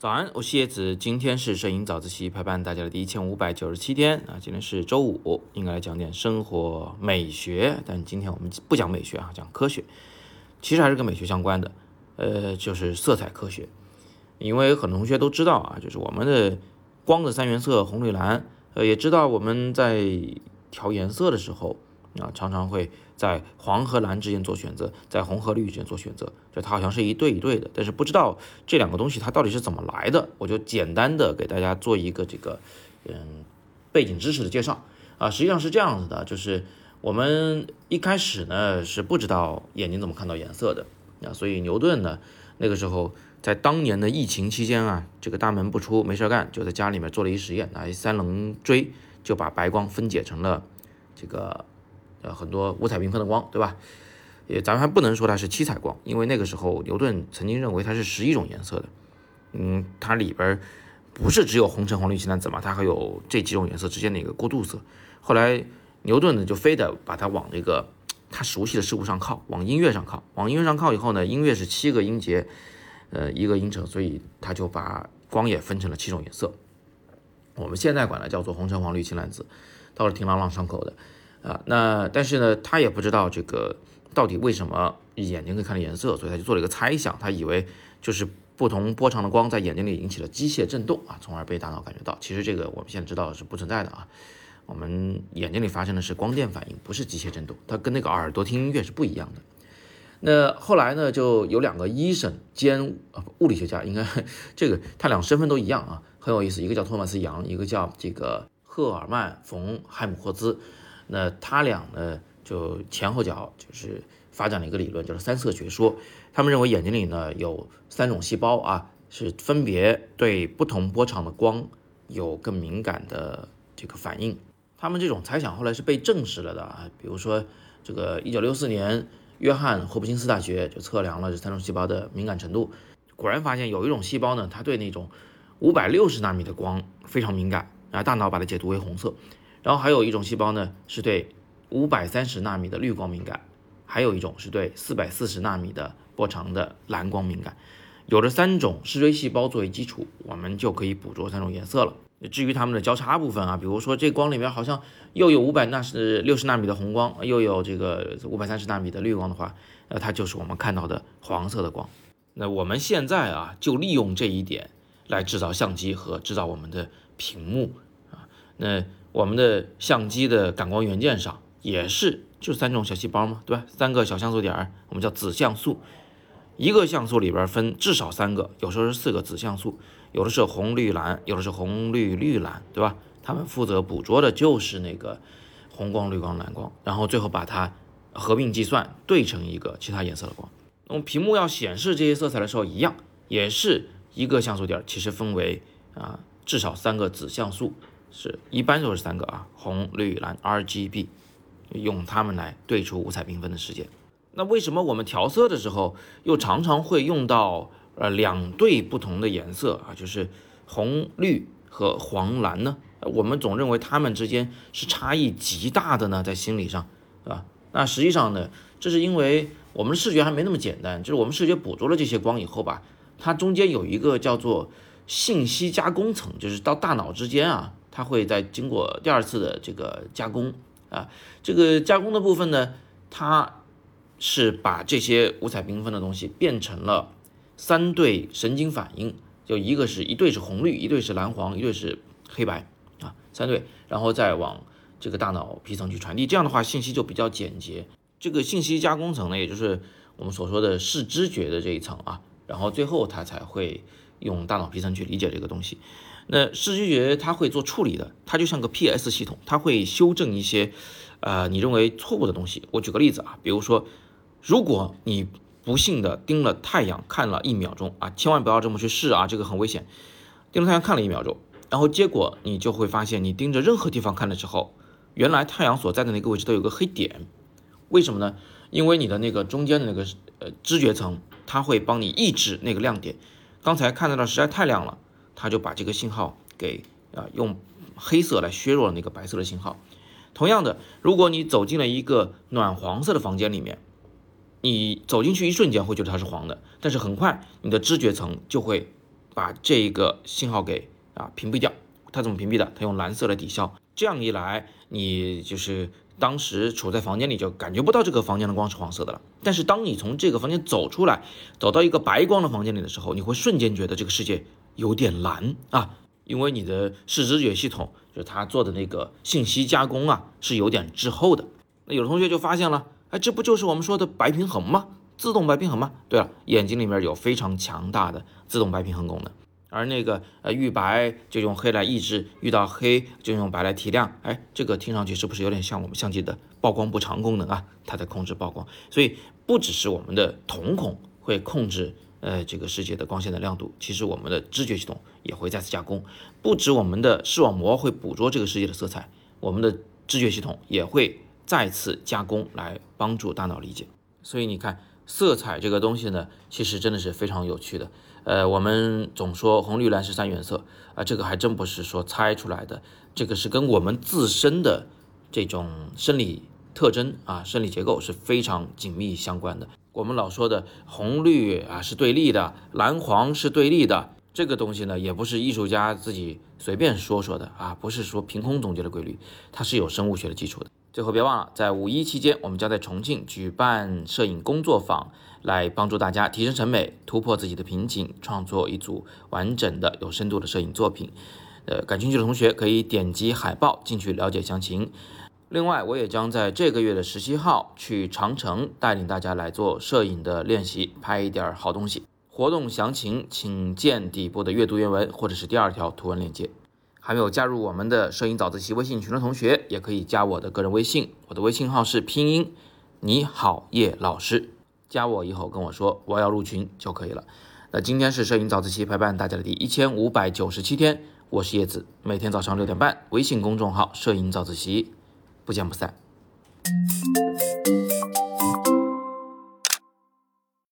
早安，我是叶子，今天是摄影早自习陪伴大家的第一千五百九十七天啊，今天是周五，应该来讲点生活美学，但今天我们不讲美学啊，讲科学，其实还是跟美学相关的，呃，就是色彩科学，因为很多同学都知道啊，就是我们的光的三原色红绿蓝，呃，也知道我们在调颜色的时候。啊，常常会在黄和蓝之间做选择，在红和绿之间做选择，就它好像是一对一对的，但是不知道这两个东西它到底是怎么来的。我就简单的给大家做一个这个嗯背景知识的介绍啊，实际上是这样子的，就是我们一开始呢是不知道眼睛怎么看到颜色的啊，所以牛顿呢那个时候在当年的疫情期间啊，这个大门不出没事干，就在家里面做了一实验，拿一三棱锥就把白光分解成了这个。呃，很多五彩缤纷的光，对吧？也咱们还不能说它是七彩光，因为那个时候牛顿曾经认为它是十一种颜色的。嗯，它里边不是只有红橙黄绿青蓝紫嘛，它还有这几种颜色之间的一个过渡色。后来牛顿呢就非得把它往这个他熟悉的事物上靠，往音乐上靠。往音乐上靠以后呢，音乐是七个音节，呃，一个音程，所以他就把光也分成了七种颜色。我们现在管它叫做红橙黄绿青蓝紫，倒是挺朗朗上口的。啊，那但是呢，他也不知道这个到底为什么眼睛可以看到颜色，所以他就做了一个猜想，他以为就是不同波长的光在眼睛里引起了机械震动啊，从而被大脑感觉到。其实这个我们现在知道是不存在的啊，我们眼睛里发生的是光电反应，不是机械震动，它跟那个耳朵听音乐是不一样的。那后来呢，就有两个医生兼呃物理学家，应该这个他俩身份都一样啊，很有意思，一个叫托马斯杨，一个叫这个赫尔曼冯海姆霍兹。那他俩呢，就前后脚就是发展了一个理论，叫做三色学说。他们认为眼睛里呢有三种细胞啊，是分别对不同波长的光有更敏感的这个反应。他们这种猜想后来是被证实了的啊。比如说，这个一九六四年，约翰霍普金斯大学就测量了这三种细胞的敏感程度，果然发现有一种细胞呢，它对那种五百六十纳米的光非常敏感，然后大脑把它解读为红色。然后还有一种细胞呢，是对五百三十纳米的绿光敏感，还有一种是对四百四十纳米的波长的蓝光敏感。有了三种视锥细胞作为基础，我们就可以捕捉三种颜色了。至于它们的交叉部分啊，比如说这光里面好像又有五百纳是六十纳米的红光，又有这个五百三十纳米的绿光的话，那它就是我们看到的黄色的光。那我们现在啊，就利用这一点来制造相机和制造我们的屏幕啊，那。我们的相机的感光元件上也是就三种小细胞嘛，对吧？三个小像素点，我们叫子像素。一个像素里边分至少三个，有时候是四个子像素，有的是红绿蓝，有的是红绿绿蓝，对吧？它们负责捕捉的就是那个红光、绿光、蓝光，然后最后把它合并计算，对成一个其他颜色的光。那么屏幕要显示这些色彩的时候，一样也是一个像素点，其实分为啊至少三个子像素。是一般都是三个啊，红、绿、蓝，R G B，用它们来对出五彩缤纷的世界。那为什么我们调色的时候又常常会用到呃两对不同的颜色啊，就是红、绿和黄、蓝呢？我们总认为它们之间是差异极大的呢，在心理上，对吧？那实际上呢，这是因为我们视觉还没那么简单，就是我们视觉捕捉了这些光以后吧，它中间有一个叫做信息加工层，就是到大脑之间啊。它会在经过第二次的这个加工啊，这个加工的部分呢，它是把这些五彩缤纷的东西变成了三对神经反应，就一个是一对是红绿，一对是蓝黄，一对是黑白啊，三对，然后再往这个大脑皮层去传递，这样的话信息就比较简洁。这个信息加工层呢，也就是我们所说的视知觉的这一层啊，然后最后它才会用大脑皮层去理解这个东西。那视觉觉它会做处理的，它就像个 PS 系统，它会修正一些，呃，你认为错误的东西。我举个例子啊，比如说，如果你不幸的盯了太阳看了一秒钟啊，千万不要这么去试啊，这个很危险。盯着太阳看了一秒钟，然后结果你就会发现，你盯着任何地方看的时候，原来太阳所在的那个位置都有个黑点，为什么呢？因为你的那个中间的那个呃知觉层，它会帮你抑制那个亮点。刚才看到的实在太亮了。他就把这个信号给啊用黑色来削弱了那个白色的信号。同样的，如果你走进了一个暖黄色的房间里面，你走进去一瞬间会觉得它是黄的，但是很快你的知觉层就会把这个信号给啊屏蔽掉。它怎么屏蔽的？它用蓝色来抵消。这样一来，你就是当时处在房间里就感觉不到这个房间的光是黄色的了。但是当你从这个房间走出来，走到一个白光的房间里的时候，你会瞬间觉得这个世界有点蓝啊，因为你的视知觉系统就是它做的那个信息加工啊是有点滞后的。那有的同学就发现了，哎，这不就是我们说的白平衡吗？自动白平衡吗？对了，眼睛里面有非常强大的自动白平衡功能。而那个呃遇白就用黑来抑制，遇到黑就用白来提亮，哎，这个听上去是不是有点像我们相机的曝光补偿功能啊？它在控制曝光，所以不只是我们的瞳孔会控制呃这个世界的光线的亮度，其实我们的知觉系统也会再次加工，不止我们的视网膜会捕捉这个世界的色彩，我们的知觉系统也会再次加工来帮助大脑理解。所以你看。色彩这个东西呢，其实真的是非常有趣的。呃，我们总说红绿蓝是三原色啊，这个还真不是说猜出来的，这个是跟我们自身的这种生理特征啊、生理结构是非常紧密相关的。我们老说的红绿啊是对立的，蓝黄是对立的，这个东西呢，也不是艺术家自己随便说说的啊，不是说凭空总结的规律，它是有生物学的基础的。最后别忘了，在五一期间，我们将在重庆举办摄影工作坊，来帮助大家提升审美，突破自己的瓶颈，创作一组完整的、有深度的摄影作品。呃，感兴趣的同学可以点击海报进去了解详情。另外，我也将在这个月的十七号去长城，带领大家来做摄影的练习，拍一点好东西。活动详情请见底部的阅读原文，或者是第二条图文链接。还没有加入我们的摄影早自习微信群的同学，也可以加我的个人微信，我的微信号是拼音你好叶老师，加我以后跟我说我要入群就可以了。那今天是摄影早自习陪伴大家的第一千五百九十七天，我是叶子，每天早上六点半，微信公众号摄影早自习，不见不散。